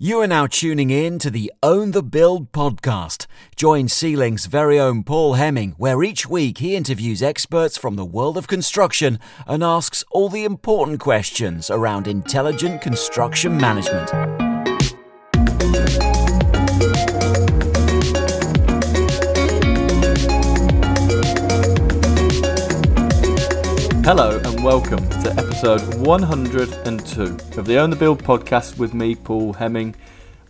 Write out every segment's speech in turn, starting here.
You are now tuning in to the Own the Build podcast. Join C-Link's very own Paul Hemming, where each week he interviews experts from the world of construction and asks all the important questions around intelligent construction management. Hello and welcome to episode 102 of the Own the Build podcast with me, Paul Hemming.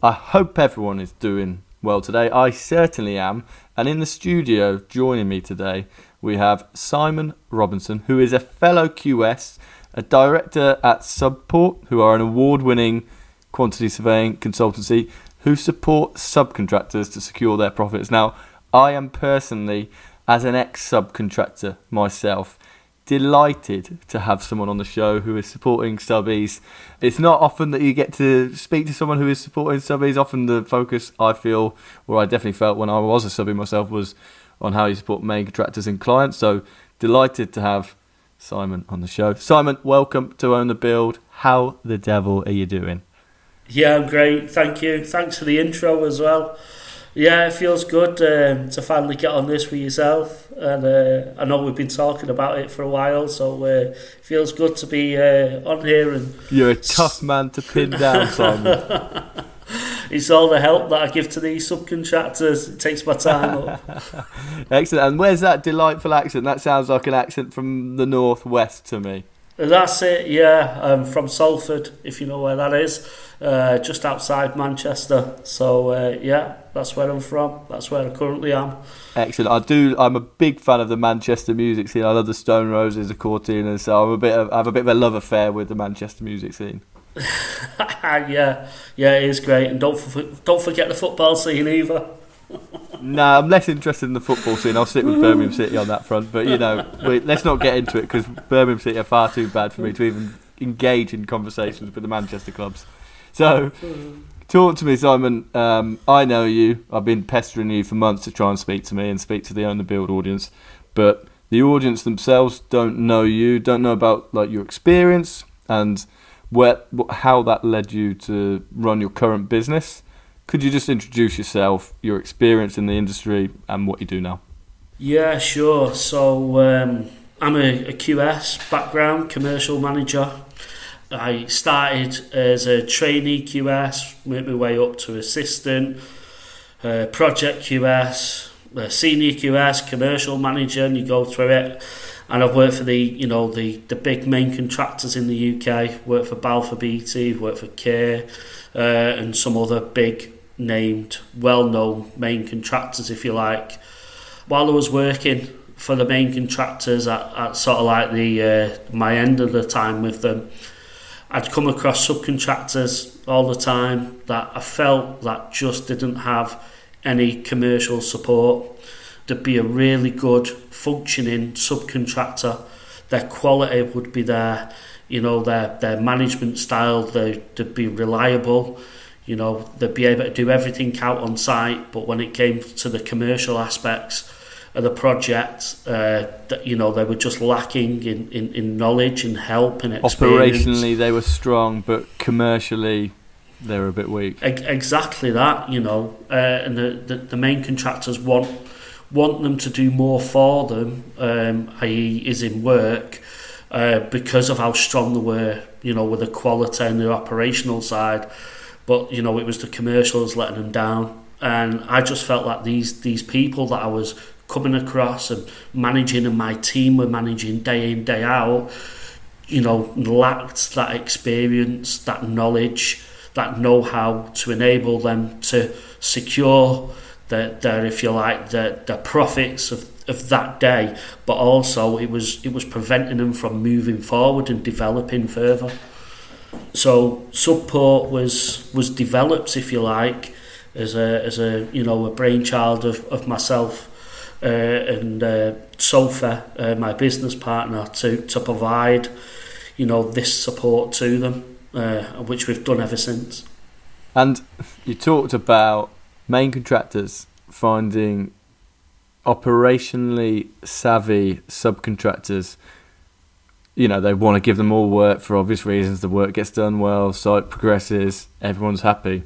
I hope everyone is doing well today. I certainly am. And in the studio joining me today, we have Simon Robinson, who is a fellow QS, a director at Subport, who are an award winning quantity surveying consultancy who support subcontractors to secure their profits. Now, I am personally, as an ex subcontractor myself, delighted to have someone on the show who is supporting subbies. It's not often that you get to speak to someone who is supporting subbies. Often the focus I feel, or I definitely felt when I was a subby myself, was on how you support main contractors and clients. So delighted to have Simon on the show. Simon, welcome to Own the Build. How the devil are you doing? Yeah, I'm great. Thank you. Thanks for the intro as well. Yeah, it feels good um, to finally get on this with yourself, and uh, I know we've been talking about it for a while, so uh, it feels good to be uh, on here. And you're a tough man to pin down, Simon. it's all the help that I give to these subcontractors. It takes my time up. Excellent. And where's that delightful accent? That sounds like an accent from the northwest to me. That's it, yeah. I'm from Salford, if you know where that is, uh, just outside Manchester. So uh, yeah, that's where I'm from. That's where I currently am. Excellent. I do. I'm a big fan of the Manchester music scene. I love the Stone Roses, the Courteeners. So I'm a bit. Of, I have a bit of a love affair with the Manchester music scene. yeah, yeah, it is great, and don't don't forget the football scene either nah, I'm less interested in the football scene. I'll stick with Birmingham City on that front. But you know, we, let's not get into it because Birmingham City are far too bad for me to even engage in conversations with the Manchester clubs. So, hmm. Talk to me, Simon. Um, I know you. I've been pestering you for months to try and speak to me and speak to the Own the Build audience, but the audience themselves don't know you, don't know about like your experience and where how that led you to run your current business. Could you just introduce yourself, your experience in the industry, and what you do now? Yeah, sure. So um, I'm a, a QS background, commercial manager. I started as a trainee QS, made my way up to assistant, uh, project QS, uh, senior QS, commercial manager, and you go through it. And I've worked for the, you know, the, the big main contractors in the UK. Worked for Balfour Beatty, worked for Kier, uh, and some other big named, well-known main contractors, if you like. While I was working for the main contractors at, at sort of like the uh, my end of the time with them, I'd come across subcontractors all the time that I felt that just didn't have any commercial support. There'd be a really good functioning subcontractor. Their quality would be there, you know, their their management style, they, they'd be reliable you know, they'd be able to do everything out on site, but when it came to the commercial aspects of the project, uh, that, you know, they were just lacking in, in, in knowledge and help and experience. Operationally, they were strong, but commercially, they were a bit weak. E- exactly that, you know, uh, and the, the, the main contractors want want them to do more for them, um, i.e., is in work. Uh, because of how strong they were, you know, with the quality and the operational side, but you know it was the commercials letting them down and I just felt like these these people that I was coming across and managing and my team were managing day in day out you know lacked that experience that knowledge that know-how to enable them to secure their, their if you like the the profits of of that day. But also it was it was preventing them from moving forward and developing further. So Subport was was developed, if you like, as a as a you know a brainchild of, of myself uh, and uh, Sofa, uh, my business partner, to to provide you know this support to them, uh, which we've done ever since. And you talked about main contractors finding operationally savvy subcontractors you know they want to give them all work for obvious reasons. The work gets done well, site progresses, everyone's happy.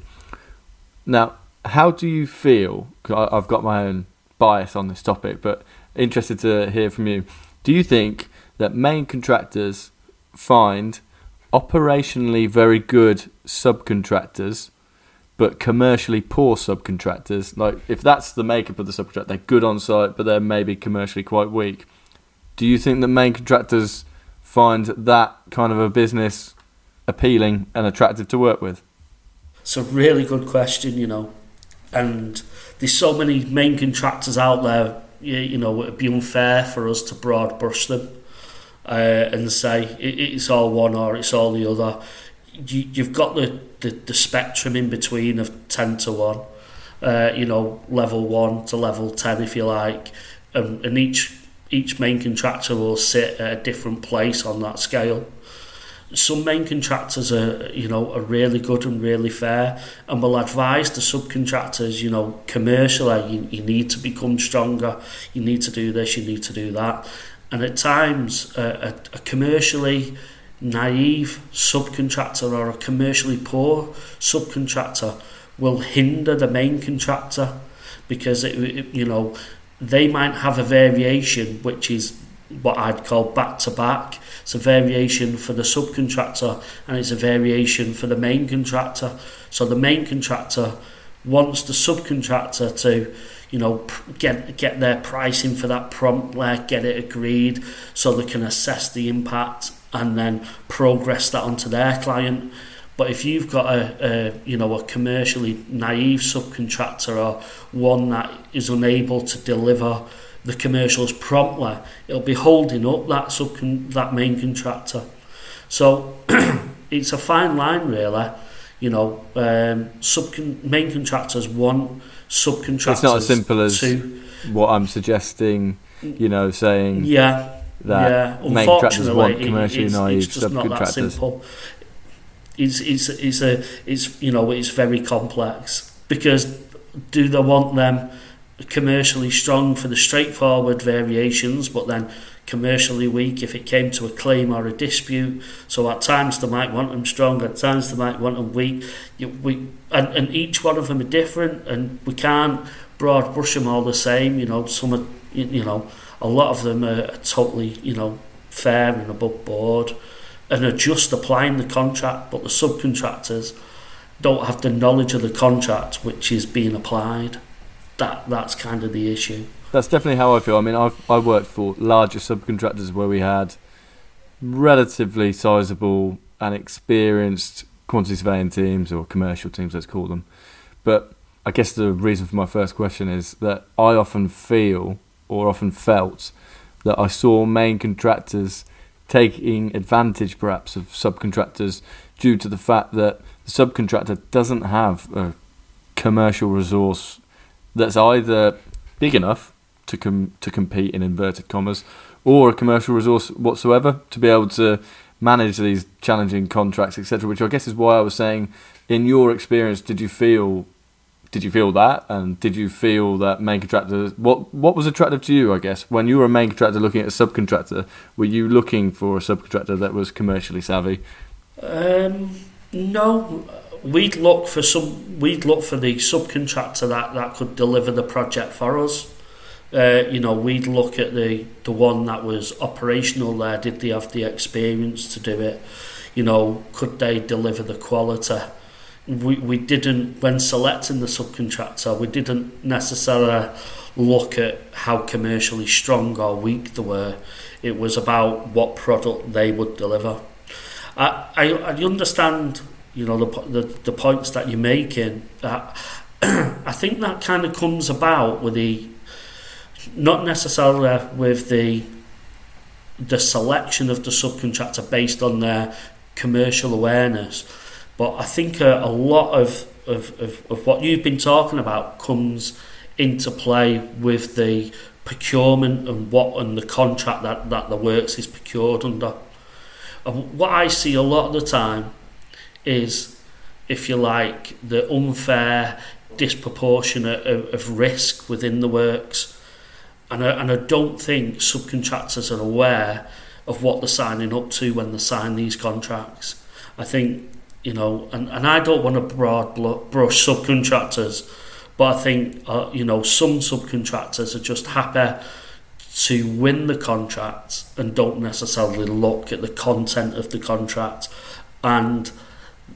Now, how do you feel? I've got my own bias on this topic, but interested to hear from you. Do you think that main contractors find operationally very good subcontractors, but commercially poor subcontractors? Like, if that's the makeup of the subcontract, they're good on site, but they're maybe commercially quite weak. Do you think that main contractors find that kind of a business appealing and attractive to work with? It's a really good question, you know, and there's so many main contractors out there. You, you know, it'd be unfair for us to broad brush them uh, and say it, it's all one or it's all the other. You, you've got the, the, the spectrum in between of 10 to 1, uh, you know, level 1 to level 10, if you like, and, and each each main contractor will sit at a different place on that scale. Some main contractors are, you know, are really good and really fair, and will advise the subcontractors, you know, commercially, you, you need to become stronger, you need to do this, you need to do that. And at times, uh, a, a commercially naive subcontractor or a commercially poor subcontractor will hinder the main contractor because it, it you know they might have a variation which is what I'd call back to back. It's a variation for the subcontractor and it's a variation for the main contractor. So the main contractor wants the subcontractor to, you know, get get their pricing for that promptly, get it agreed, so they can assess the impact and then progress that onto their client. But if you've got a, a you know a commercially naive subcontractor or one that is unable to deliver the commercials promptly, it'll be holding up that sub that main contractor. So it's a fine line, really. You know, um, sub main contractors want subcontractors. It's not as simple as to, what I'm suggesting. You know, saying yeah, that yeah. main contractors want commercially it's, naive it's just not that simple. It's, it's, it's a it's you know it's very complex because do they want them commercially strong for the straightforward variations, but then commercially weak if it came to a claim or a dispute. So at times they might want them strong, at times they might want them weak. We and, and each one of them are different, and we can't broad brush them all the same. You know, some are you, know a lot of them are, are totally you know fair and above board and are just applying the contract, but the subcontractors don't have the knowledge of the contract which is being applied. That that's kind of the issue. That's definitely how I feel. I mean, I've I worked for larger subcontractors where we had relatively sizable and experienced quantity surveying teams or commercial teams, let's call them. But I guess the reason for my first question is that I often feel or often felt that I saw main contractors taking advantage perhaps of subcontractors due to the fact that the subcontractor doesn't have a commercial resource that's either big enough to com- to compete in inverted commas or a commercial resource whatsoever to be able to manage these challenging contracts etc which I guess is why I was saying in your experience did you feel did you feel that? And did you feel that main contractors what what was attractive to you I guess? When you were a main contractor looking at a subcontractor were you looking for a subcontractor that was commercially savvy? Um, no, we'd look for some. We'd look for the subcontractor that, that could deliver the project for us. Uh, you know, we'd look at the the one that was operational there. Did they have the experience to do it? You know, could they deliver the quality? We we didn't when selecting the subcontractor. We didn't necessarily look at how commercially strong or weak they were. It was about what product they would deliver. I, I, I understand, you know, the, the, the points that you're making. Uh, I think that kind of comes about with the, not necessarily with the, the selection of the subcontractor based on their commercial awareness, but I think a, a lot of, of, of, of what you've been talking about comes into play with the procurement and what and the contract that, that the works is procured under. And what I see a lot of the time is, if you like, the unfair disproportionate of, of risk within the works. And I, and I don't think subcontractors are aware of what they're signing up to when they sign these contracts. I think you know, and, and I don't want to broad brush subcontractors, but I think, uh, you know, some subcontractors are just happy to win the contract and don't necessarily look at the content of the contract. And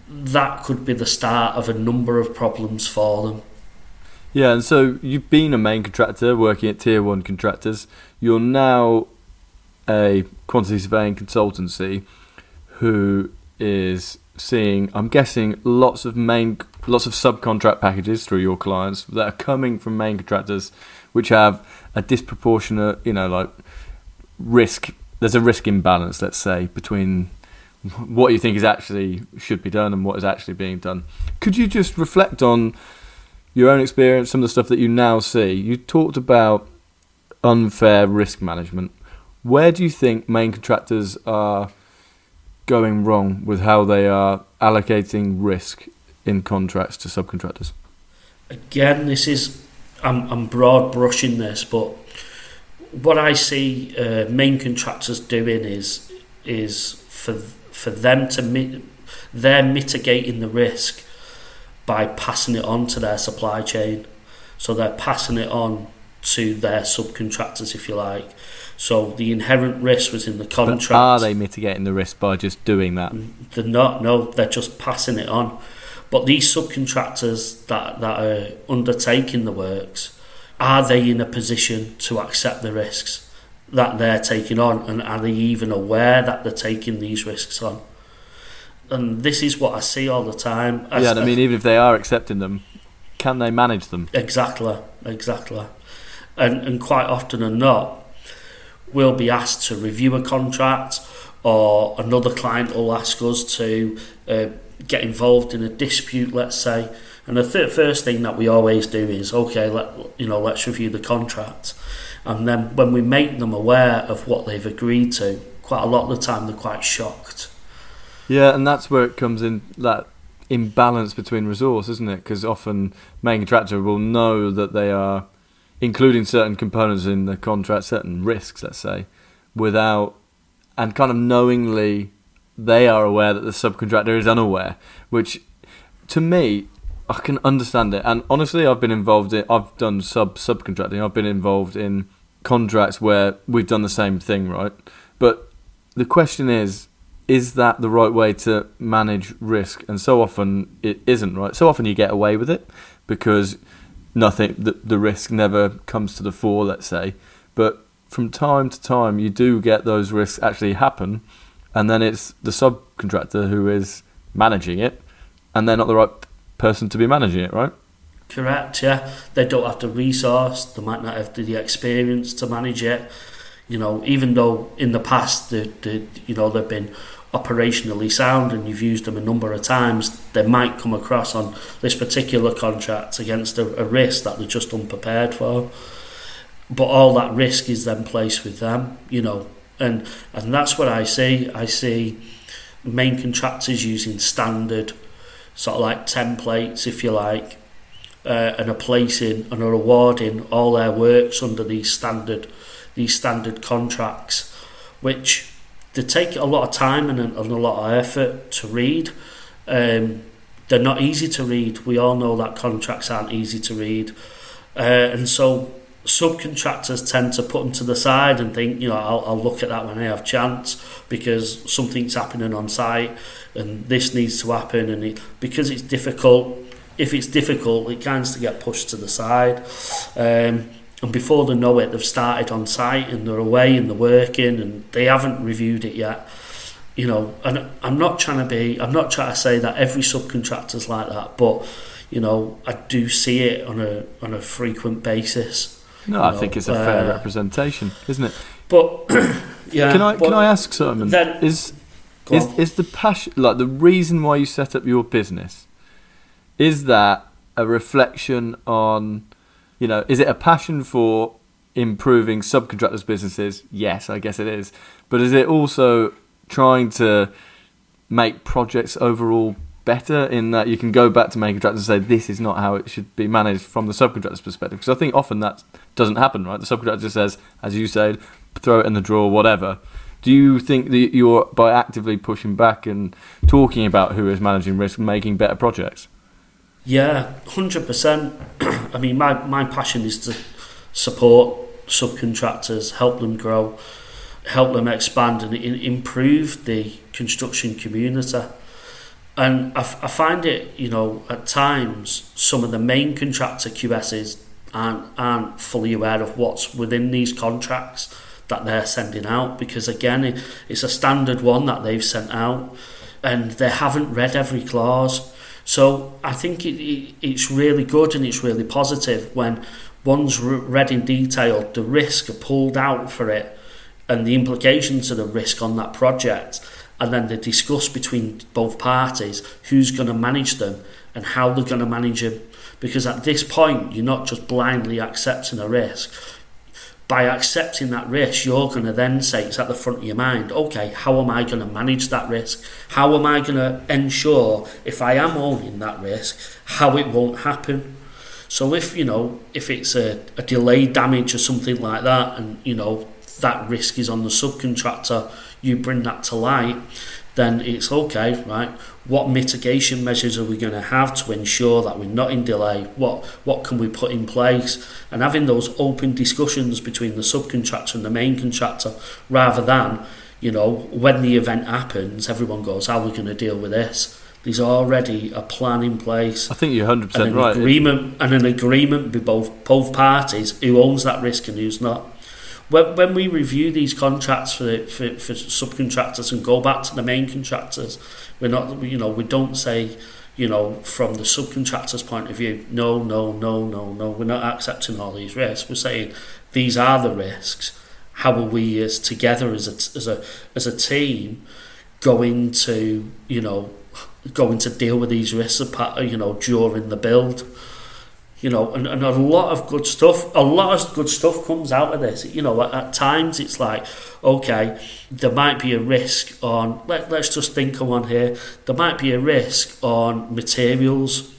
that could be the start of a number of problems for them. Yeah, and so you've been a main contractor working at tier one contractors. You're now a quantity surveying consultancy who is seeing, I'm guessing, lots of main, lots of subcontract packages through your clients that are coming from main contractors, which have a disproportionate, you know, like risk. There's a risk imbalance, let's say, between what you think is actually should be done and what is actually being done. Could you just reflect on your own experience, some of the stuff that you now see? You talked about unfair risk management. Where do you think main contractors are going wrong with how they are allocating risk in contracts to subcontractors? Again, this is I'm, I'm broad brushing this, but what I see uh, main contractors doing is is for for them to mit- they're mitigating the risk by passing it on to their supply chain. So they're passing it on to their subcontractors, if you like. So the inherent risk was in the contract. But are they mitigating the risk by just doing that? Mm, they're not. No, they're just passing it on. But these subcontractors that that are undertaking the works, are they in a position to accept the risks that they're taking on, and are they even aware that they're taking these risks on? And this is what I see all the time. Yeah, I mean, even if they are accepting them, can they manage them? Exactly, exactly. And and quite often and not, we'll be asked to review a contract, or another client will ask us to uh, get involved in a dispute, let's say. And the th- first thing that we always do is, okay, let you know, let's review the contract. And then when we make them aware of what they've agreed to, quite a lot of the time they're quite shocked. Yeah, and that's where it comes in that imbalance between resource, isn't it? Because often main contractor will know that they are including certain components in the contract, certain risks, let's say, without and kind of knowingly they are aware that the subcontractor is unaware, which to me I can understand it. And honestly, I've been involved in I've done sub subcontracting. I've been involved in contracts where we've done the same thing, right? But the question is is that the right way to manage risk? And so often it isn't, right? So often you get away with it because nothing the, the risk never comes to the fore, let's say. But from time to time you do get those risks actually happen and then it's the subcontractor who is managing it, and they're not the right person to be managing it, right? Correct. Yeah, they don't have the resource. They might not have the experience to manage it. You know, even though in the past, the, the you know they've been operationally sound and you've used them a number of times, they might come across on this particular contract against a, a risk that they're just unprepared for. But all that risk is then placed with them. You know, and and that's what I see. I see main contractors using standard sort of like templates, if you like, uh, and are placing and are awarding all their works under these standard these standard contracts, which they take a lot of time and a, and a lot of effort to read. Um, they're not easy to read. We all know that contracts aren't easy to read, uh, and so subcontractors tend to put them to the side and think, you know, I'll, I'll look at that when I have chance because something's happening on site and this needs to happen. And it, because it's difficult, if it's difficult, it tends to get pushed to the side. Um, and before they know it, they've started on site and they're away and they're working and they haven't reviewed it yet. You know, and I'm not trying to be, I'm not trying to say that every subcontractor's like that, but you know, I do see it on a on a frequent basis. No, I know, think it's a fair uh, representation, isn't it? But yeah, can I can I ask Simon? Then, is is on. is the passion like the reason why you set up your business? Is that a reflection on, you know, is it a passion for improving subcontractors' businesses? Yes, I guess it is. But is it also trying to make projects overall better in that you can go back to main contractors and say this is not how it should be managed from the subcontractor's perspective because I think often that doesn't happen right the subcontractor says as you said throw it in the drawer whatever Do you think that you're by actively pushing back and talking about who is managing risk, making better projects? Yeah, hundred percent. I mean, my my passion is to support subcontractors, help them grow, help them expand, and improve the construction community. And I, I find it, you know, at times some of the main contractor QSs aren't, aren't fully aware of what's within these contracts that they're sending out because again it, it's a standard one that they've sent out and they haven't read every clause so I think it, it, it's really good and it's really positive when one's read in detail the risk are pulled out for it and the implications of the risk on that project. And then they discuss between both parties who's going to manage them and how they're going to manage them because at this point you're not just blindly accepting a risk by accepting that risk, you're going to then say it's at the front of your mind, okay, how am I going to manage that risk? How am I going to ensure if I am owning that risk, how it won't happen? So if, you know, if it's a, a delayed damage or something like that, and, you know, that risk is on the subcontractor, you bring that to light, then it's okay, right? What mitigation measures are we going to have to ensure that we're not in delay? What what can we put in place? And having those open discussions between the subcontractor and the main contractor, rather than you know when the event happens, everyone goes, "How are we going to deal with this?" There's already a plan in place. I think you're 100 percent right. Agreement and an agreement with both both parties who owns that risk and who's not when, when we review these contracts for, for, for subcontractors and go back to the main contractors, we're not, you know, we don't say, you know, from the subcontractor's point of view, no, no, no, no, no, we're not accepting all these risks. We're saying these are the risks. How are we as together as a, as a, as a team going to, you know, going to deal with these risks, you know, during the build? You know, and, and a lot of good stuff, a lot of good stuff comes out of this. You know, at, at times it's like, okay, there might be a risk on, let, let's just think of one here, there might be a risk on materials.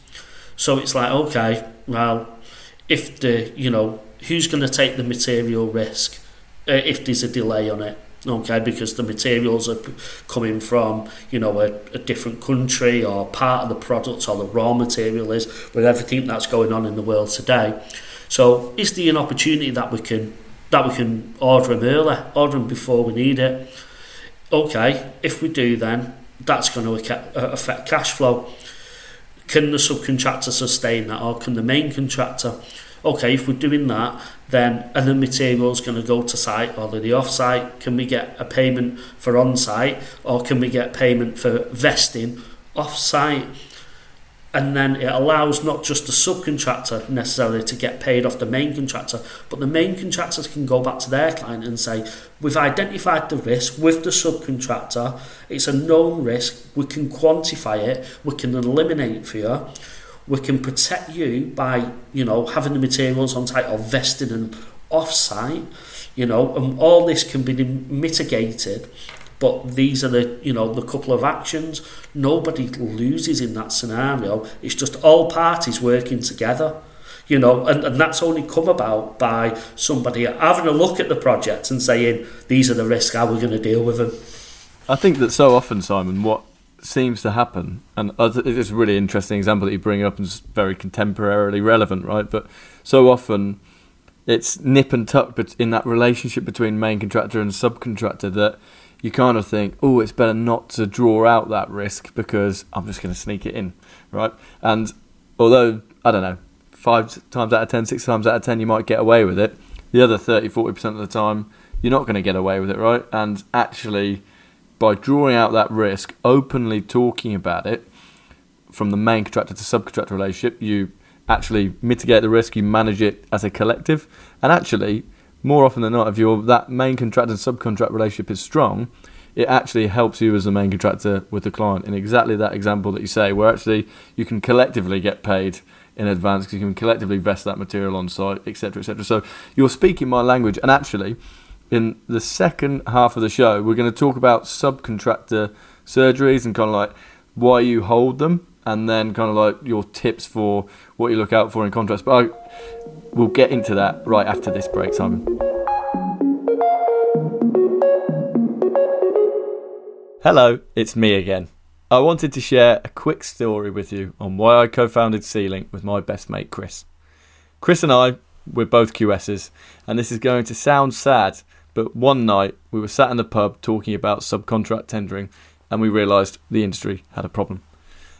So it's like, okay, well, if the, you know, who's going to take the material risk uh, if there's a delay on it? Okay, because the materials are coming from, you know, a, a different country or part of the product or the raw material is with everything that's going on in the world today. So is there an opportunity that we can that we can order them early, order them before we need it? Okay, if we do then, that's going to affect cash flow. Can the subcontractor sustain that or can the main contractor? okay, if we're doing that, then are the materials going to go to site or are they off site? Can we get a payment for on site or can we get payment for vesting off site? And then it allows not just the subcontractor necessarily to get paid off the main contractor, but the main contractors can go back to their client and say, We've identified the risk with the subcontractor, it's a known risk, we can quantify it, we can eliminate it for you. We can protect you by, you know, having the materials on site or vesting and off-site, you know, and all this can be mitigated. But these are the, you know, the couple of actions. Nobody loses in that scenario. It's just all parties working together you know, and, and that's only come about by somebody having a look at the project and saying, these are the risks, how we're going to deal with them. I think that so often, Simon, what seems to happen, and it's a really interesting example that you bring up and it's very contemporarily relevant, right? But so often it's nip and tuck in that relationship between main contractor and subcontractor that you kind of think, oh, it's better not to draw out that risk because I'm just going to sneak it in, right? And although, I don't know, five times out of ten, six times out of ten, you might get away with it, the other 30, 40% of the time, you're not going to get away with it, right? And actually, by drawing out that risk, openly talking about it from the main contractor to subcontractor relationship, you actually mitigate the risk, you manage it as a collective, and actually, more often than not, if your that main contractor and subcontract relationship is strong, it actually helps you as the main contractor with the client in exactly that example that you say, where actually you can collectively get paid in advance because you can collectively vest that material on site, etc., etc. So you're speaking my language, and actually, in the second half of the show, we're going to talk about subcontractor surgeries and kind of like why you hold them, and then kind of like your tips for what you look out for in contracts. But I, we'll get into that right after this break, Simon. Hello, it's me again. I wanted to share a quick story with you on why I co founded C-Link with my best mate Chris. Chris and I, we're both QSs, and this is going to sound sad, but one night we were sat in the pub talking about subcontract tendering and we realised the industry had a problem.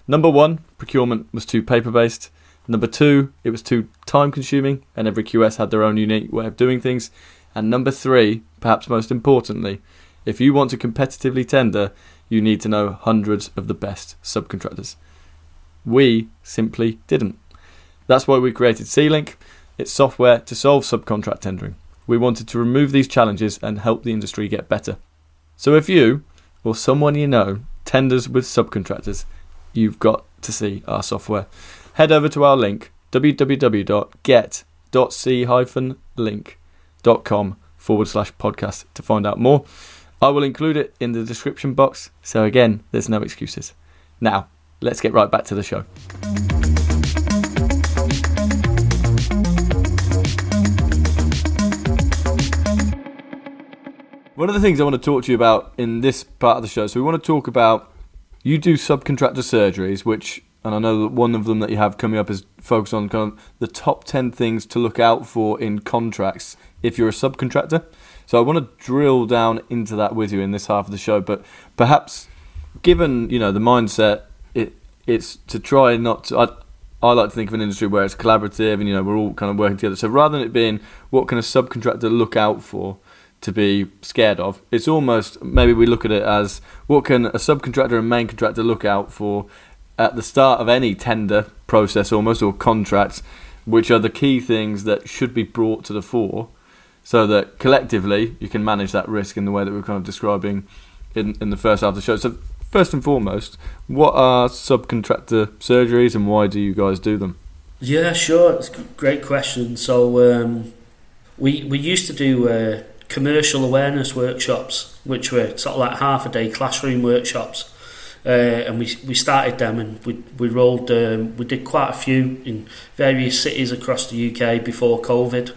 Number one, procurement was too paper based. Number two, it was too time consuming and every QS had their own unique way of doing things. And number three, perhaps most importantly, if you want to competitively tender, you need to know hundreds of the best subcontractors. We simply didn't. That's why we created C-Link. It's software to solve subcontract tendering. We wanted to remove these challenges and help the industry get better. So if you or someone you know tenders with subcontractors, you've got to see our software. Head over to our link www.get.c-link.com forward slash podcast to find out more. I will include it in the description box, so again, there's no excuses. Now, let's get right back to the show. One of the things I want to talk to you about in this part of the show, so we want to talk about you do subcontractor surgeries, which, and I know that one of them that you have coming up is focused on kind of the top 10 things to look out for in contracts if you're a subcontractor. So I want to drill down into that with you in this half of the show, but perhaps given, you know, the mindset, it it's to try not to. I, I like to think of an industry where it's collaborative and you know we're all kind of working together. So rather than it being what can a subcontractor look out for, to be scared of. It's almost maybe we look at it as what can a subcontractor and main contractor look out for at the start of any tender process almost or contract, which are the key things that should be brought to the fore so that collectively you can manage that risk in the way that we're kind of describing in, in the first half of the show. So first and foremost, what are subcontractor surgeries and why do you guys do them? Yeah, sure. It's a great question. So um, we we used to do uh, commercial awareness workshops, which were sort of like half a day classroom workshops. Uh, and we we started them and we we rolled um, we did quite a few in various cities across the UK before COVID.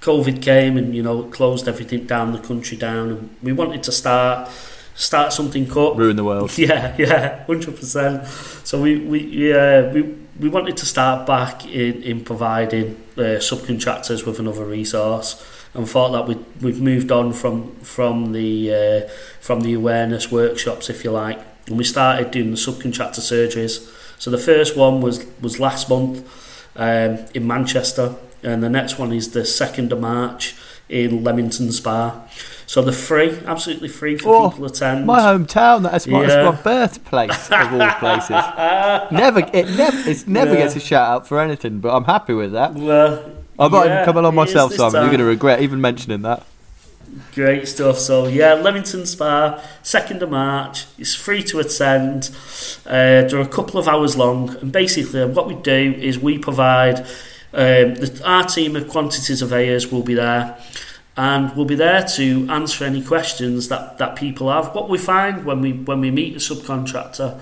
COVID came and you know closed everything down the country down and we wanted to start start something up ruin the world yeah yeah 100% so we we yeah we we wanted to start back in in providing uh, subcontractors with another resource and thought that we'd, we've moved on from from the uh, from the awareness workshops, if you like, and we started doing the subcontractor surgeries. So the first one was was last month um, in Manchester, and the next one is the second of March in Leamington Spa. So they're free, absolutely free for oh, people to attend. My hometown, that's my, yeah. that's my birthplace of all places. never, it never, it never yeah. gets a shout out for anything, but I'm happy with that. Well, I might yeah, even come along myself, Simon. You're going to regret even mentioning that. Great stuff. So yeah, Leamington Spa, second of March. It's free to attend. Uh, they're a couple of hours long, and basically what we do is we provide. Um, the, our team of quantity surveyors will be there, and we'll be there to answer any questions that, that people have. What we find when we when we meet a subcontractor.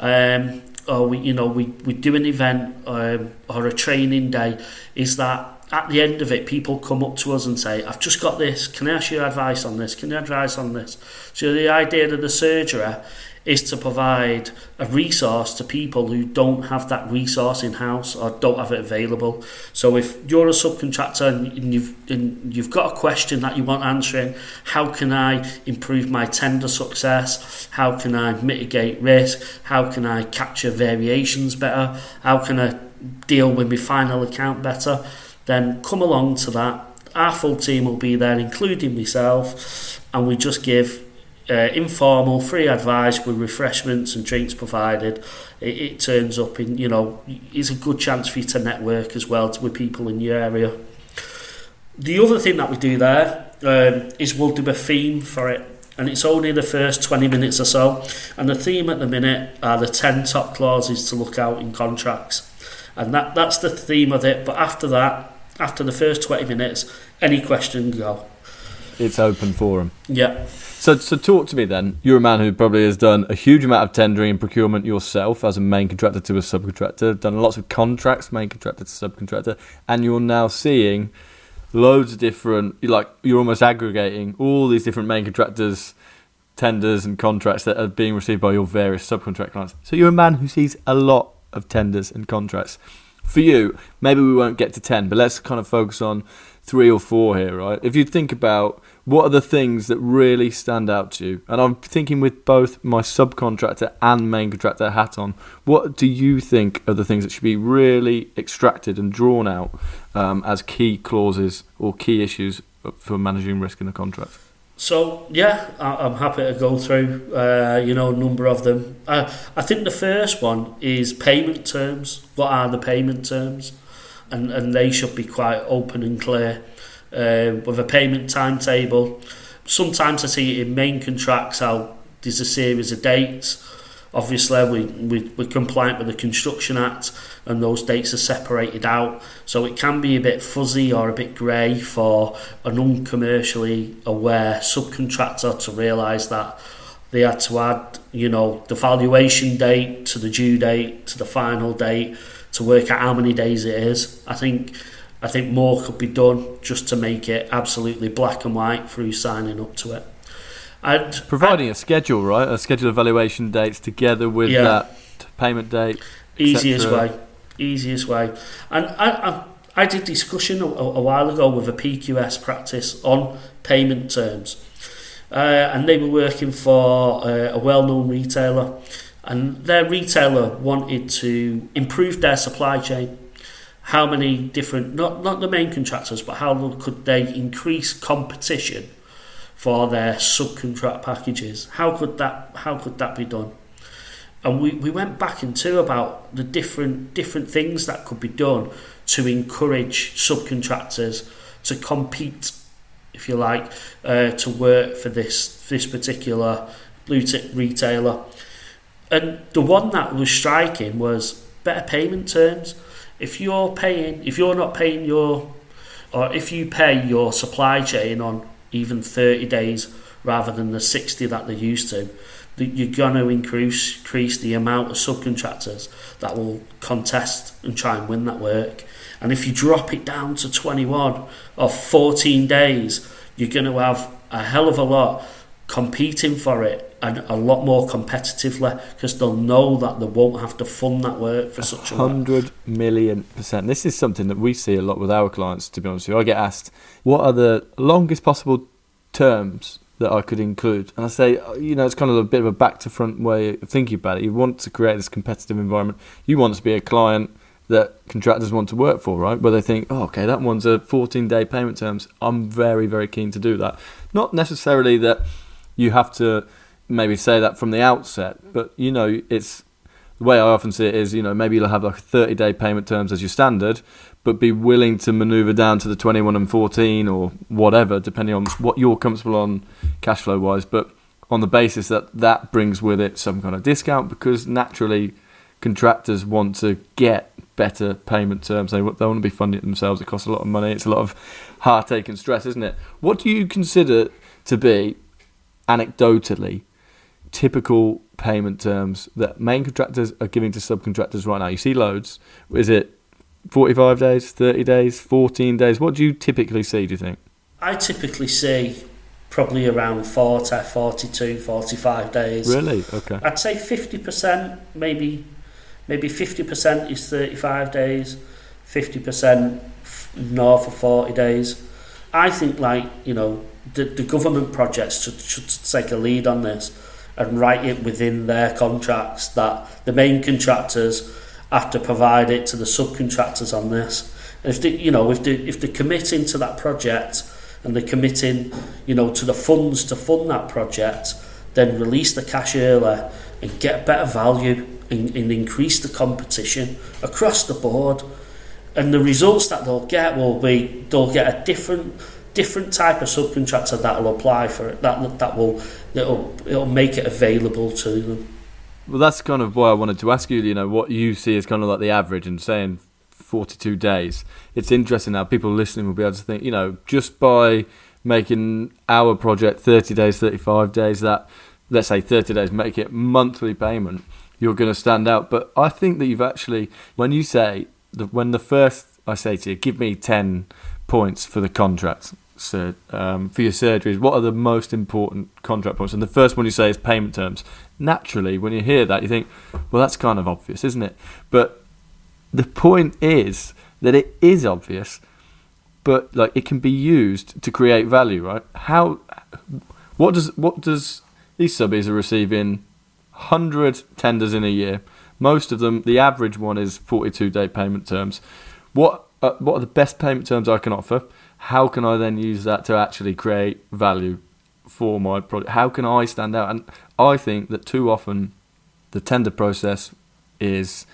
Um, or we you know we, we do an event um, or a training day is that at the end of it, people come up to us and say, I've just got this, can I ask your advice on this? Can you advise on this? So the idea of the surgery is to provide a resource to people who don't have that resource in house or don't have it available. So if you're a subcontractor and you've and you've got a question that you want answering, how can I improve my tender success? How can I mitigate risk? How can I capture variations better? How can I deal with my final account better? Then come along to that. Our full team will be there, including myself, and we just give uh, informal, free advice with refreshments and drinks provided. It, it turns up in, you know, it's a good chance for you to network as well with people in your area. The other thing that we do there um, is we'll do a theme for it and it's only the first 20 minutes or so. And the theme at the minute are the 10 top clauses to look out in contracts. And that, that's the theme of it. But after that, after the first 20 minutes, any question go. It's open for them. Yeah. So, so talk to me then. You're a man who probably has done a huge amount of tendering and procurement yourself as a main contractor to a subcontractor, done lots of contracts, main contractor to subcontractor, and you're now seeing loads of different, like you're almost aggregating all these different main contractors tenders and contracts that are being received by your various subcontract clients. So you're a man who sees a lot of tenders and contracts. For you, maybe we won't get to 10, but let's kind of focus on three or four here, right? If you think about what are the things that really stand out to you, and I'm thinking with both my subcontractor and main contractor hat on, what do you think are the things that should be really extracted and drawn out um, as key clauses or key issues for managing risk in a contract? So yeah, I'm happy to go through, uh, you know, a number of them. Uh, I think the first one is payment terms. What are the payment terms? And and they should be quite open and clear uh, with a payment timetable. Sometimes I see in main contracts how there's a series of dates. Obviously, we, we, we're compliant with the Construction Act and those dates are separated out. So it can be a bit fuzzy or a bit grey for an uncommercially aware subcontractor to realise that they had to add, you know, the valuation date to the due date to the final date to work out how many days it is. I think I think more could be done just to make it absolutely black and white through signing up to it. And providing I'd, a schedule, right? A schedule of valuation dates together with yeah, that payment date. Easiest way, easiest way. And I, I, I did discussion a, a, while ago with a PQS practice on payment terms, uh, and they were working for uh, a well-known retailer, and their retailer wanted to improve their supply chain. How many different, not not the main contractors, but how could they increase competition? For their subcontract packages. How could that how could that be done? And we, we went back into about the different different things that could be done to encourage subcontractors to compete, if you like, uh, to work for this this particular blue tip retailer. And the one that was striking was better payment terms. If you're paying, if you're not paying your, or if you pay your supply chain on even 30 days rather than the 60 that they're used to, you're going to increase, increase the amount of subcontractors that will contest and try and win that work. And if you drop it down to 21 or 14 days, you're going to have a hell of a lot competing for it and a lot more competitively because they'll know that they won't have to fund that work for such a hundred million percent. This is something that we see a lot with our clients. To be honest with you, I get asked, "What are the longest possible terms that I could include?" And I say, uh, you know, it's kind of a bit of a back to front way of thinking about it. You want to create this competitive environment. You want to be a client that contractors want to work for, right? Where they think, oh, okay, that one's a 14 day payment terms. I'm very, very keen to do that. Not necessarily that you have to maybe say that from the outset, but you know, it's the way I often see it is, you know, maybe you'll have like 30 day payment terms as your standard, but be willing to maneuver down to the 21 and 14 or whatever, depending on what you're comfortable on cash flow wise. But on the basis that that brings with it some kind of discount, because naturally contractors want to get better payment terms. They, they want to be funding it themselves. It costs a lot of money. It's a lot of heartache and stress, isn't it? What do you consider to be anecdotally typical payment terms that main contractors are giving to subcontractors right now? You see loads. Is it 45 days, 30 days, 14 days? What do you typically see, do you think? I typically see probably around 40, 42, 45 days. Really? Okay. I'd say 50%, maybe maybe 50% is 35 days, 50% north of 40 days. I think like, you know, the, the government projects should, should take a lead on this and write it within their contracts that the main contractors have to provide it to the subcontractors on this. And if they, you know, if they if they're committing to that project and they're committing, you know, to the funds to fund that project, then release the cash earlier and get better value and, and increase the competition across the board. And the results that they'll get will be they'll get a different different type of subcontractor that will apply for it. That that will it'll it'll make it available to them. Well, that's kind of why I wanted to ask you. You know, what you see as kind of like the average, and saying 42 days. It's interesting now. People listening will be able to think. You know, just by making our project 30 days, 35 days, that let's say 30 days, make it monthly payment, you're going to stand out. But I think that you've actually, when you say, the, when the first I say to you, give me 10 points for the contract. Sur- um, for your surgeries, what are the most important contract points? And the first one you say is payment terms. Naturally, when you hear that, you think, well, that's kind of obvious, isn't it? But the point is that it is obvious, but like it can be used to create value, right? How? What does what does these subbies are receiving? Hundred tenders in a year. Most of them, the average one is forty-two day payment terms. What uh, what are the best payment terms I can offer? How can I then use that to actually create value for my product? How can I stand out? And I think that too often the tender process is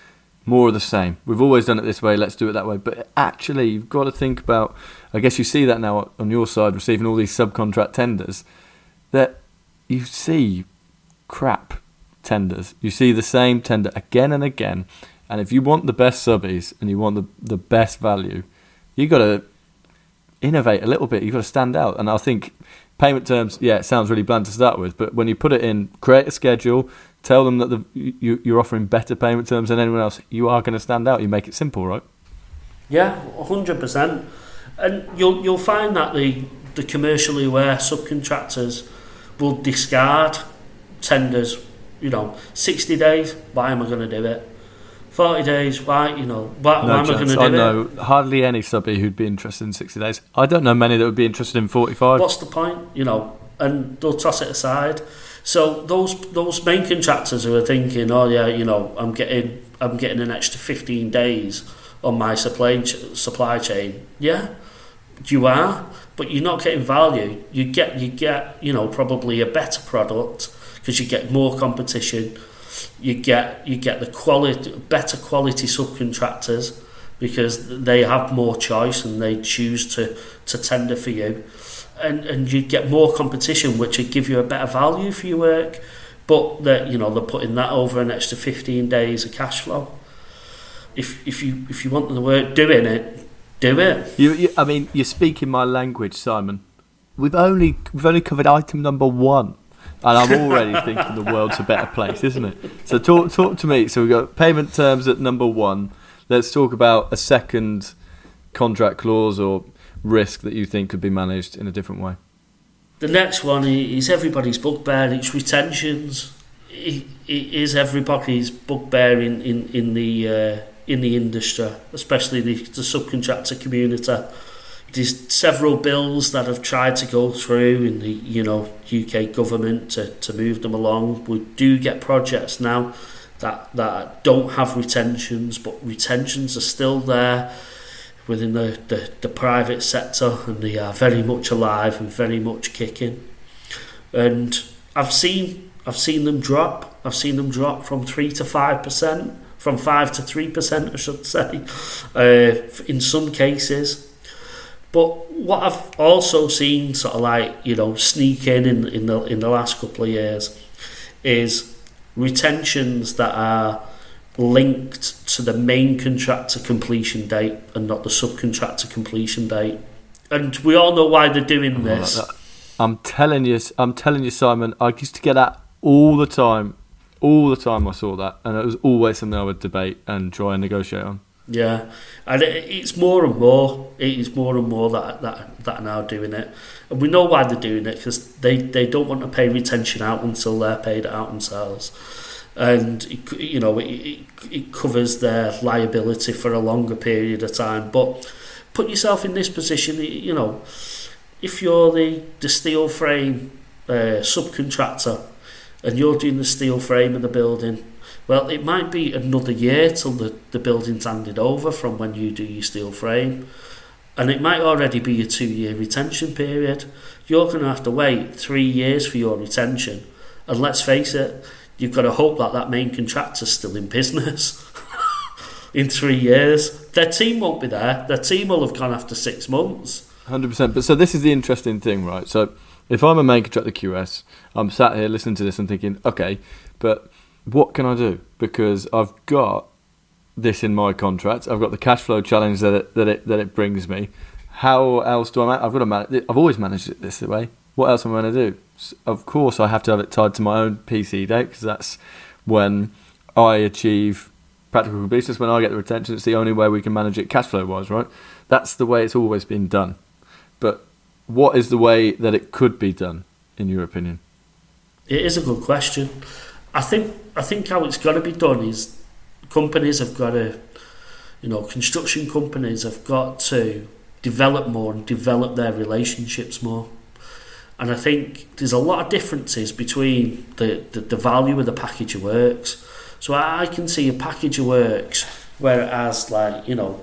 more of the same. We've always done it this way, let's do it that way. But actually, you've got to think about, I guess you see that now on your side, receiving all these subcontract tenders, that you see crap tenders. You see the same tender again and again. And if you want the best subbies and you want the, the best value, you've got to innovate a little bit. You've got to stand out. And I think payment terms, yeah, it sounds really bland to start with, but when you put it in, create a schedule, tell them that the, you, you're offering better payment terms than anyone else, you are going to stand out. You make it simple, right? Yeah, hundred percent. And you'll you'll find that the the commercially aware subcontractors will discard tenders. You know, sixty days. Why am I going to do it? Forty days. Why? You know, why, No why am I going to do I it? know hardly any subby who'd be interested in 60 days. I don't know many that would be interested in 45. What's the point? You know, and they'll toss it aside. So those those main contractors who are thinking, oh yeah, you know, I'm getting I'm getting an extra 15 days on my supply supply chain. Yeah, you are, but you're not getting value. You get you get you know probably a better product because you get more competition. You get you get the quality better quality subcontractors because they have more choice and they choose to to tender for you. And and you get more competition which would give you a better value for your work but that you know they're putting that over an extra 15 days of cash flow. If if you if you want the work doing it do it. You, you, I mean, you're speaking my language, Simon. We've only we've only covered item number one, and I'm already thinking the world's a better place, isn't it? So talk talk to me. So we've got payment terms at number one. Let's talk about a second contract clause or risk that you think could be managed in a different way. the next one is everybody's bugbear it's retentions it, is everybody's bugbear in in, in the uh, in the industry especially the, the subcontractor community there's several bills that have tried to go through in the you know UK government to, to move them along. We do get projects now that that don't have retentions, but retentions are still there within the, the, the private sector and they are very much alive and very much kicking. And I've seen I've seen them drop. I've seen them drop from three to five percent, from five to three percent, I should say, uh, in some cases. But what I've also seen, sort of like you know, sneak in in, in the in the last couple of years, is retentions that are linked to the main contractor completion date and not the subcontractor completion date. And we all know why they're doing this. Like. I'm telling you, I'm telling you, Simon. I used to get that all the time, all the time. I saw that, and it was always something I would debate and try and negotiate on. Yeah, and it, it's more and more. It is more and more that that that are now doing it, and we know why they're doing it because they they don't want to pay retention out until they're paid out themselves, and it, you know it, it, it covers their liability for a longer period of time. But put yourself in this position. You know, if you're the the steel frame uh, subcontractor, and you're doing the steel frame of the building well, it might be another year till the, the building's handed over from when you do your steel frame. And it might already be a two year retention period. You're going to have to wait three years for your retention. And let's face it, you've got to hope that that main contractor's still in business in three years. Their team won't be there. Their team will have gone after six months. Hundred percent. But so this is the interesting thing, right? So if I'm a main contractor QS, I'm sat here listening to this and thinking, okay, but what can I do? Because I've got this in my contract. I've got the cash flow challenge that it, that it that it brings me. How else do I? Man- I've got to manage. I've always managed it this way. What else am I going to do? Of course, I have to have it tied to my own PC date because that's when I achieve practical completion. When I get the retention. It's the only way we can manage it cash flow wise, right? That's the way it's always been done. But what is the way that it could be done, in your opinion? It is a good question. I think I think how it's got to be done is companies have got to, you know, construction companies have got to develop more and develop their relationships more. And I think there's a lot of differences between the, the, the value of the package of works. So I, can see a package of works where it has like, you know,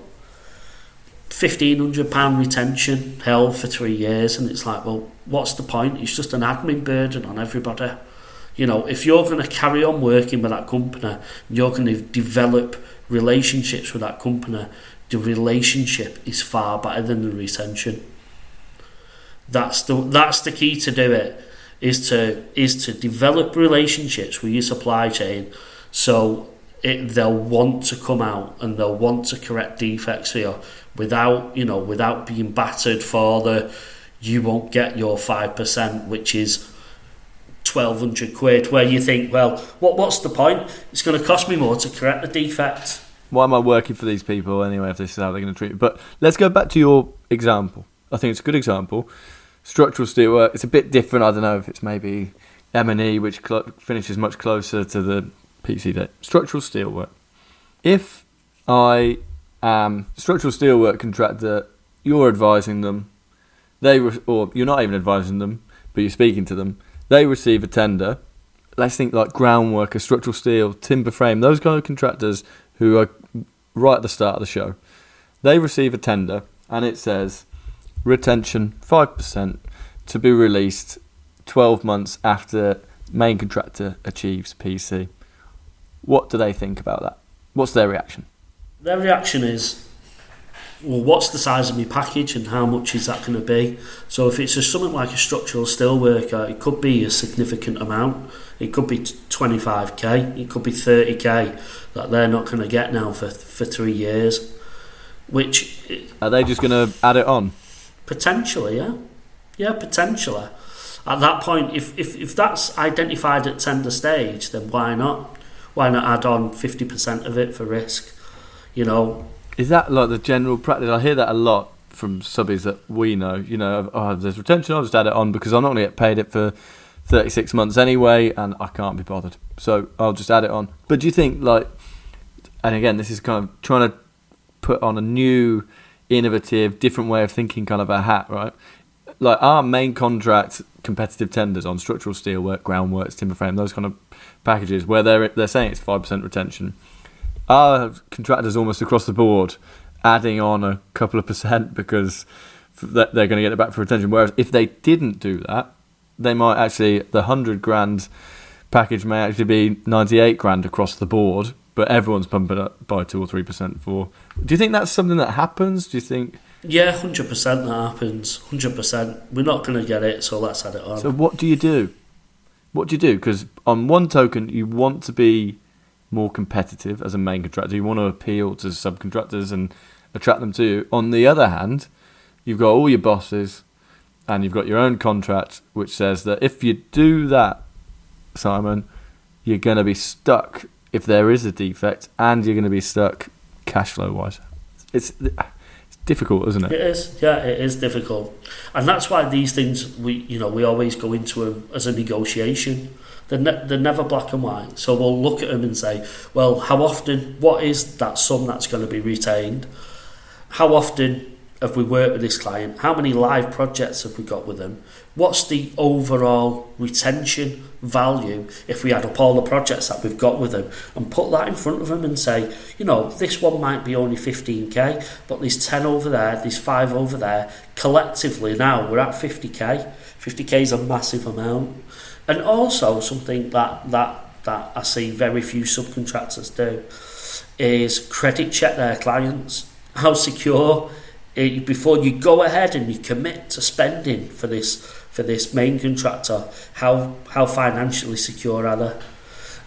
fifteen hundred pound retention held for three years and it's like, well, what's the point? It's just an admin burden on everybody. You know, if you're going to carry on working with that company, you're going to develop relationships with that company. The relationship is far better than the retention. That's the that's the key to do it. Is to is to develop relationships with your supply chain, so it, they'll want to come out and they'll want to correct defects you without you know without being battered for the you won't get your five percent, which is 1200 quid where you think well what what's the point? It's going to cost me more to correct the defect. Why am I working for these people anyway if this is how they're going to treat me? But let's go back to your example. I think it's a good example. Structural steelwork it's a bit different I don't know if it's maybe M&E which cl- finishes much closer to the PCD structural steelwork if I am structural steelwork contractor you're advising them they re- or you're not even advising them but you're speaking to them they receive a tender. Let's think like groundworker, structural steel, timber frame, those kind of contractors who are right at the start of the show. They receive a tender and it says retention 5% to be released 12 months after main contractor achieves PC. What do they think about that? What's their reaction? Their reaction is well, what's the size of my package and how much is that going to be? So if it's a, something like a structural steel worker, it could be a significant amount. It could be 25k, it could be 30k that they're not going to get now for for three years. Which are they just going to add it on? Potentially, yeah, yeah, potentially. At that point, if if if that's identified at tender stage, then why not? Why not add on 50% of it for risk? You know, is that like the general practice? I hear that a lot from subbies that we know. You know, oh, there's retention, I'll just add it on because I'm not going to get paid it for 36 months anyway, and I can't be bothered. So I'll just add it on. But do you think, like, and again, this is kind of trying to put on a new, innovative, different way of thinking, kind of a hat, right? Like our main contract competitive tenders on structural steel work, groundworks, timber frame, those kind of packages where they're they're saying it's five percent retention are contractors almost across the board adding on a couple of percent because they're going to get it back for retention. Whereas if they didn't do that, they might actually the hundred grand package may actually be ninety eight grand across the board, but everyone's pumping up by two or three percent for. Do you think that's something that happens? Do you think? Yeah, hundred percent that happens. Hundred percent. We're not going to get it, so let's add it on. So what do you do? What do you do? Because on one token, you want to be more competitive as a main contractor. You want to appeal to subcontractors and attract them to you. On the other hand, you've got all your bosses and you've got your own contract which says that if you do that, Simon, you're going to be stuck if there is a defect and you're going to be stuck cash flow wise. It's it's difficult, isn't it? It is. Yeah, it is difficult. And that's why these things we you know, we always go into them as a negotiation they're, ne- they're never black and white. So we'll look at them and say, well, how often, what is that sum that's going to be retained? How often have we worked with this client? How many live projects have we got with them? What's the overall retention value if we add up all the projects that we've got with them and put that in front of them and say, you know, this one might be only 15k, but there's 10 over there, there's 5 over there. Collectively now we're at 50k. 50k is a massive amount. And also something that that that I see very few subcontractors do is credit check their clients. How secure eh, it, before you go ahead and you commit to spending for this for this main contractor, how how financially secure are they?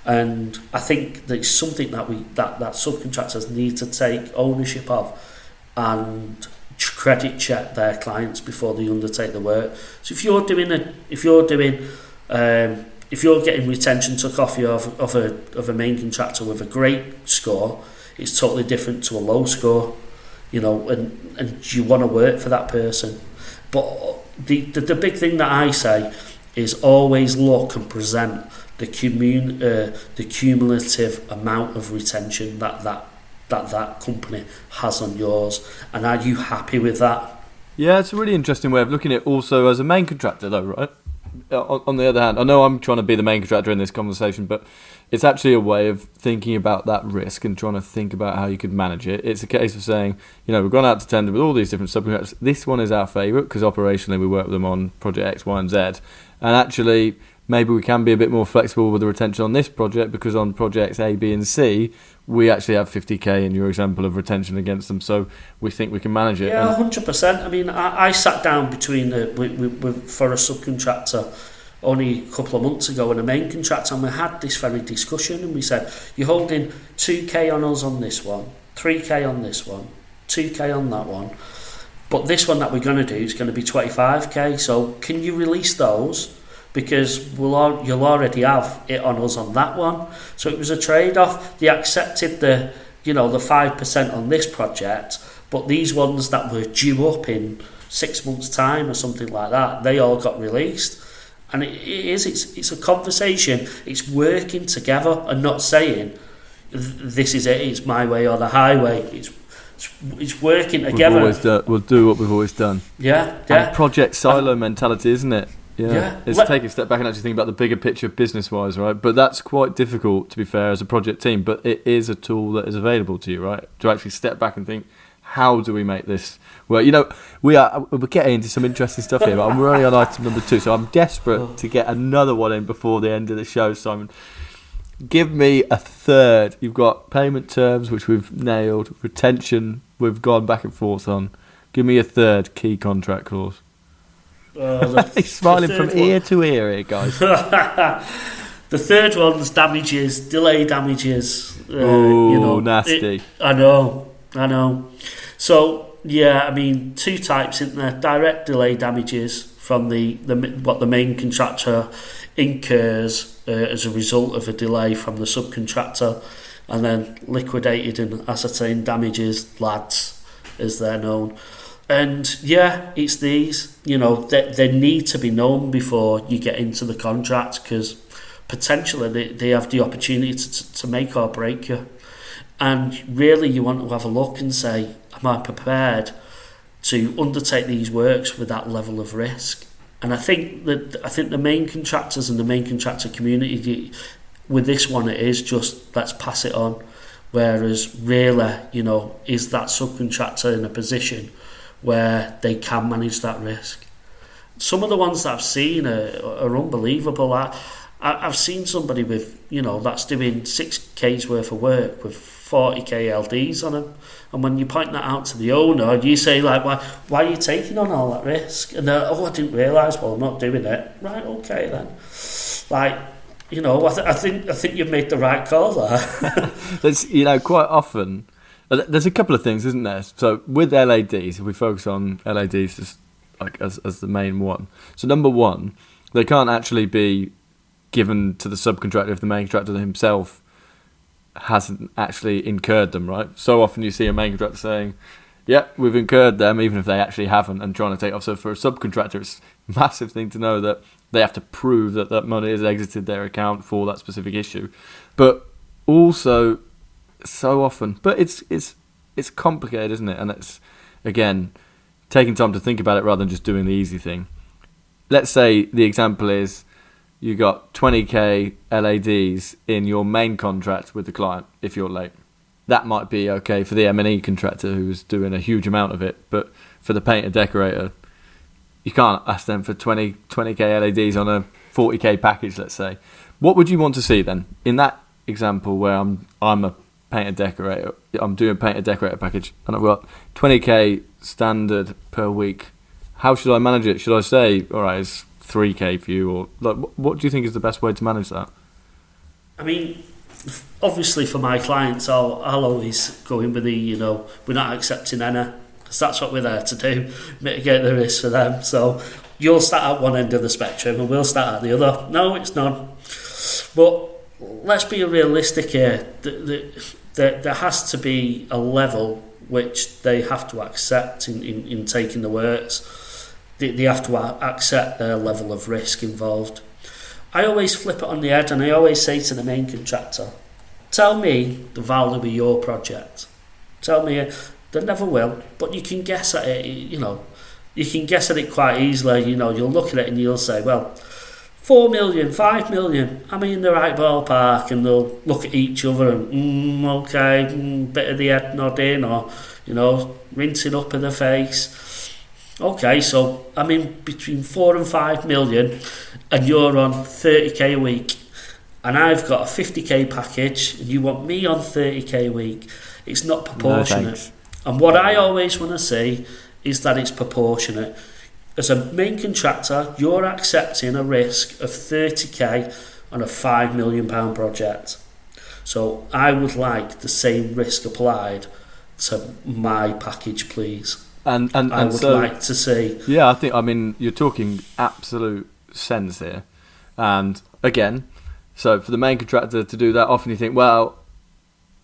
And I think that it's something that we that, that subcontractors need to take ownership of and credit check their clients before they undertake the work. So if you're doing a if you're doing um, if you're getting retention took off you of, of, a, of a main contractor with a great score, it's totally different to a low score, you know, and, and you want to work for that person. But the, the, the big thing that I say is always look and present the commun- uh, the cumulative amount of retention that that that that company has on yours, and are you happy with that? Yeah, it's a really interesting way of looking at it. Also, as a main contractor, though, right? Uh, on, on the other hand, I know I'm trying to be the main contractor in this conversation, but it's actually a way of thinking about that risk and trying to think about how you could manage it. It's a case of saying, you know, we've gone out to tender with all these different subcontractors. This one is our favourite because operationally we work with them on project X, Y, and Z, and actually maybe we can be a bit more flexible with the retention on this project because on projects A, B, and C, we actually have 50k in your example of retention against them, so we think we can manage it. Yeah, hundred percent. I mean, I, I sat down between the with, with, with, for a subcontractor only a couple of months ago and a main contractor, and we had this very discussion, and we said, "You're holding 2k on us on this one, 3k on this one, 2k on that one." But this one that we're going to do is going to be 25k. So can you release those? Because we'll all, you'll already have it on us on that one. So it was a trade off. They accepted the you know the five percent on this project, but these ones that were due up in six months' time or something like that, they all got released. And it, it is it's it's a conversation. It's working together and not saying this is it. It's my way or the highway. It's it's, working together. We've always we'll do what we've always done. Yeah, yeah. And project silo and, mentality, isn't it? Yeah, yeah. it's taking a step back and actually think about the bigger picture business wise, right? But that's quite difficult, to be fair, as a project team. But it is a tool that is available to you, right? To actually step back and think, how do we make this work? You know, we are we're getting into some interesting stuff here, but we're only on item number two, so I'm desperate oh. to get another one in before the end of the show, Simon. Give me a third. You've got payment terms, which we've nailed, retention, we've gone back and forth on. Give me a third key contract clause. Uh, He's smiling from ear to ear here, guys. the third one's damages, delay damages. Uh, oh, you know, nasty. It, I know, I know. So yeah, I mean, two types in there: direct delay damages from the, the what the main contractor incurs uh, as a result of a delay from the subcontractor, and then liquidated and ascertained damages, LADs, as they're known. And yeah, it's these, you know, they, they need to be known before you get into the contract because potentially they, they have the opportunity to, to make or break you. And really, you want to have a look and say, Am I prepared to undertake these works with that level of risk? And I think that I think the main contractors and the main contractor community with this one it is just let's pass it on. Whereas really, you know, is that subcontractor in a position where they can manage that risk. Some of the ones that I've seen are, are unbelievable. I, I, have seen somebody with, you know, that's doing 6K's worth of work with 40k LDs on them. And when you point that out to the owner, you say, like, why, why are you taking on all that risk? And they're, oh, I didn't realise, well, I'm not doing it. Right, okay then. Like, you know, I, th- I think I think you've made the right call there. You know, quite often there's a couple of things, isn't there? So with LADs, if we focus on LADs as like as as the main one. So number one, they can't actually be given to the subcontractor if the main contractor himself hasn't actually incurred them, right? So often you see a main contractor saying, "Yeah, we've incurred them," even if they actually haven't, and trying to take off. So for a subcontractor, it's a massive thing to know that they have to prove that that money has exited their account for that specific issue. But also, so often. But it's it's it's complicated, isn't it? And it's again taking time to think about it rather than just doing the easy thing. Let's say the example is you got 20k LADs in your main contract with the client if you're late. That might be okay for the M&E contractor who's doing a huge amount of it, but for the painter decorator, you can't ask them for 20 20k LADs on a 40k package. Let's say, what would you want to see then in that example where I'm I'm a painter decorator. I'm doing a painter decorator package, and I've got 20k standard per week. How should I manage it? Should I say, all right, it's 3k for you, or like, what do you think is the best way to manage that? I mean, obviously for my clients, I'll I'll always go in with the you know we're not accepting any because that's what we're there to do, mitigate the risk for them. So you'll start at one end of the spectrum and we'll start at the other. No, it's not. But let's be realistic here. The, the, there, there has to be a level which they have to accept in, in, in taking the works. they, they have to accept their level of risk involved. I always flip it on the head and I always say to the main contractor, tell me the value of your project. Tell me, they never will, but you can guess at it, you know, you can guess at it quite easily, you know, you'll look at it and you'll say, well, four million, five million, I in the right ballpark? And they'll look at each other and, mm, okay, mm, bit of the head nodding or, you know, rinsing up in the face. Okay, so I'm in between four and five million, and you're on 30k a week, and I've got a 50k package, and you want me on 30k a week. It's not proportionate. No, and what I always want to see is that it's proportionate. As a main contractor, you're accepting a risk of 30k on a 5 million pound project. So I would like the same risk applied to my package, please. And and, I would so, like to see. Yeah, I think I mean you're talking absolute sense here. And again, so for the main contractor to do that, often you think, well,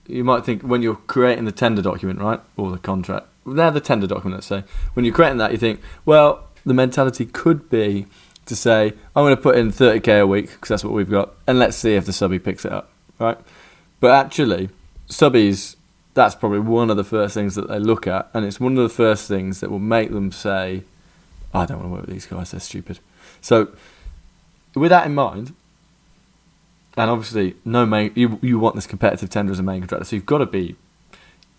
you might think when you're creating the tender document, right, or the contract. Now the tender document, let's say. When you're creating that, you think, well, the mentality could be to say, I'm going to put in 30k a week because that's what we've got, and let's see if the subby picks it up, right? But actually, subbies that's probably one of the first things that they look at, and it's one of the first things that will make them say, "I don't want to work with these guys; they're stupid." So, with that in mind, and obviously, no main you you want this competitive tender as a main contractor, so you've got to be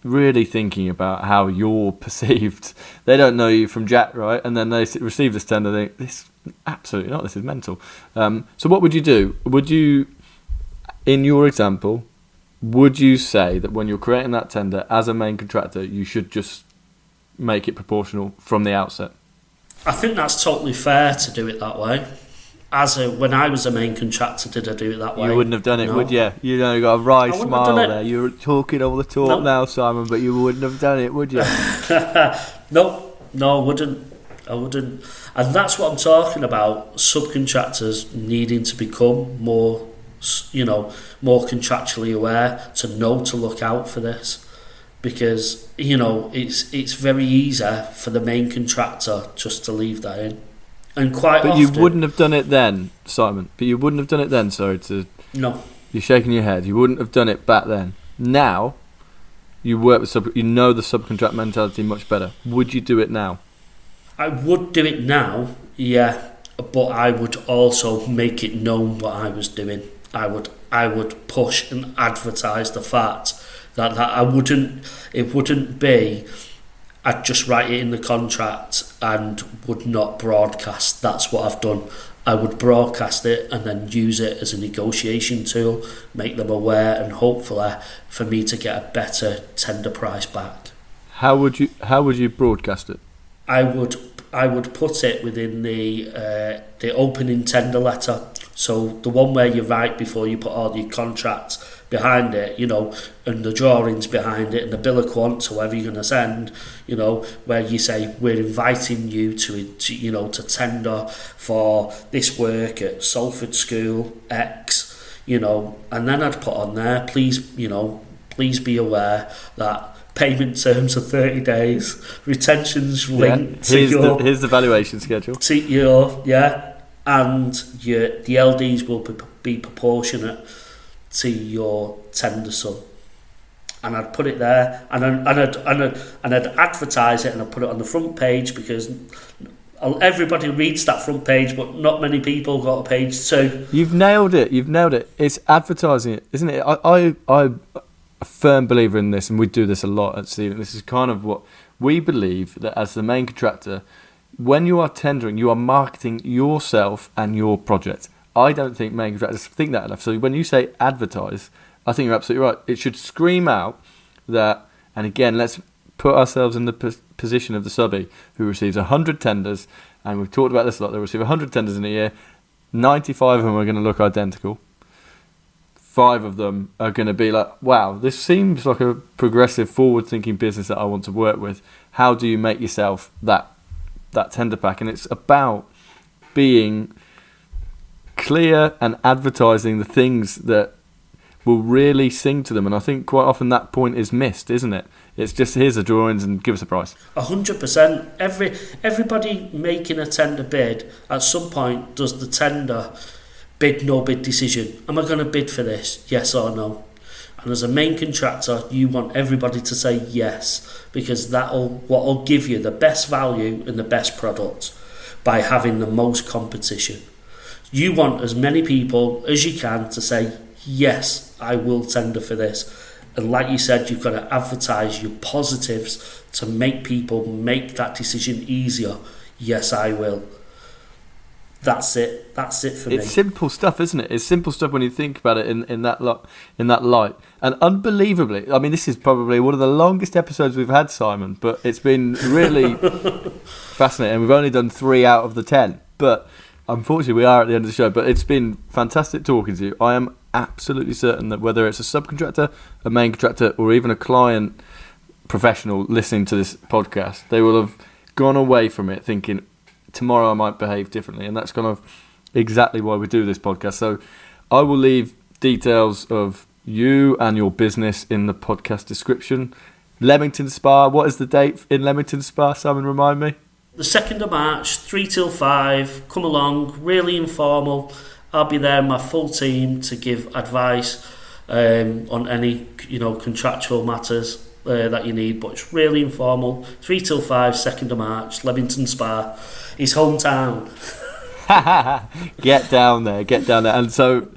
really thinking about how you're perceived. They don't know you from Jack, right? And then they receive this tender, they think this absolutely not. This is mental. Um, so, what would you do? Would you, in your example, would you say that when you're creating that tender as a main contractor, you should just make it proportional from the outset? I think that's totally fair to do it that way. As a, when I was a main contractor, did I do it that way? You wouldn't have done it, no. would you? You know, you got a wry smile there. You're talking all the talk no. now, Simon, but you wouldn't have done it, would you? no, no, I wouldn't. I wouldn't. And that's what I'm talking about. Subcontractors needing to become more you know, more contractually aware to know to look out for this because you know it's it's very easy for the main contractor just to leave that in, and quite. But often, you wouldn't have done it then, Simon. But you wouldn't have done it then. Sorry to. No. You're shaking your head. You wouldn't have done it back then. Now, you work with sub. You know the subcontract mentality much better. Would you do it now? I would do it now. Yeah, but I would also make it known what I was doing. I would I would push and advertise the fact that, that I wouldn't it wouldn't be I'd just write it in the contract and would not broadcast. That's what I've done. I would broadcast it and then use it as a negotiation tool, make them aware, and hopefully for me to get a better tender price back. How would you How would you broadcast it? I would I would put it within the uh, the opening tender letter. So the one where you write before you put all your contracts behind it, you know, and the drawings behind it, and the bill of quants, whoever you're going to send, you know, where you say we're inviting you to, to, you know, to tender for this work at Salford School X, you know, and then I'd put on there, please, you know, please be aware that payment terms are 30 days, retentions linked yeah, here's to your... The, here's the valuation schedule. To your, yeah, and your the LDs will be, be proportionate to your tender sum. And I'd put it there, and I'd, and I'd, and I'd, and I'd advertise it, and I'd put it on the front page because everybody reads that front page, but not many people got a page two. You've nailed it. You've nailed it. It's advertising it, isn't it? I, I, I'm a firm believer in this, and we do this a lot at Stephen. This is kind of what we believe that as the main contractor, when you are tendering, you are marketing yourself and your project. I don't think main contractors think that enough. So when you say advertise, I think you're absolutely right. It should scream out that, and again, let's put ourselves in the position of the subby who receives 100 tenders, and we've talked about this a lot. They receive 100 tenders in a year. 95 of them are going to look identical. Five of them are going to be like, wow, this seems like a progressive, forward thinking business that I want to work with. How do you make yourself that that tender pack, and it's about being clear and advertising the things that will really sing to them. And I think quite often that point is missed, isn't it? It's just here's the drawings and give us a price. A hundred percent. Every everybody making a tender bid at some point does the tender bid no bid decision. Am I going to bid for this? Yes or no? And as a main contractor, you want everybody to say yes because that'll what'll give you the best value and the best product by having the most competition. You want as many people as you can to say yes, I will tender for this. And like you said, you've got to advertise your positives to make people make that decision easier. Yes, I will. That's it. That's it for it's me. It's simple stuff, isn't it? It's simple stuff when you think about it in, in that lo- in that light. And unbelievably, I mean, this is probably one of the longest episodes we've had, Simon. But it's been really fascinating. We've only done three out of the ten, but unfortunately, we are at the end of the show. But it's been fantastic talking to you. I am absolutely certain that whether it's a subcontractor, a main contractor, or even a client professional listening to this podcast, they will have gone away from it thinking tomorrow I might behave differently, and that's kind of exactly why we do this podcast. So I will leave details of you and your business in the podcast description. Leamington Spa, what is the date in Leamington Spa? Simon, remind me. The 2nd of March, 3 till 5. Come along, really informal. I'll be there, my full team, to give advice um, on any you know contractual matters uh, that you need. But it's really informal. 3 till 5, 2nd of March, Leamington Spa, his hometown. get down there, get down there. And so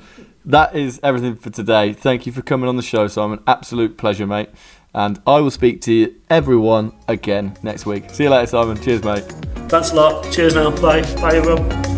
that is everything for today. Thank you for coming on the show, Simon. Absolute pleasure, mate. And I will speak to everyone again next week. See you later, Simon. Cheers, mate. Thanks a lot. Cheers now. Bye. Bye, everyone.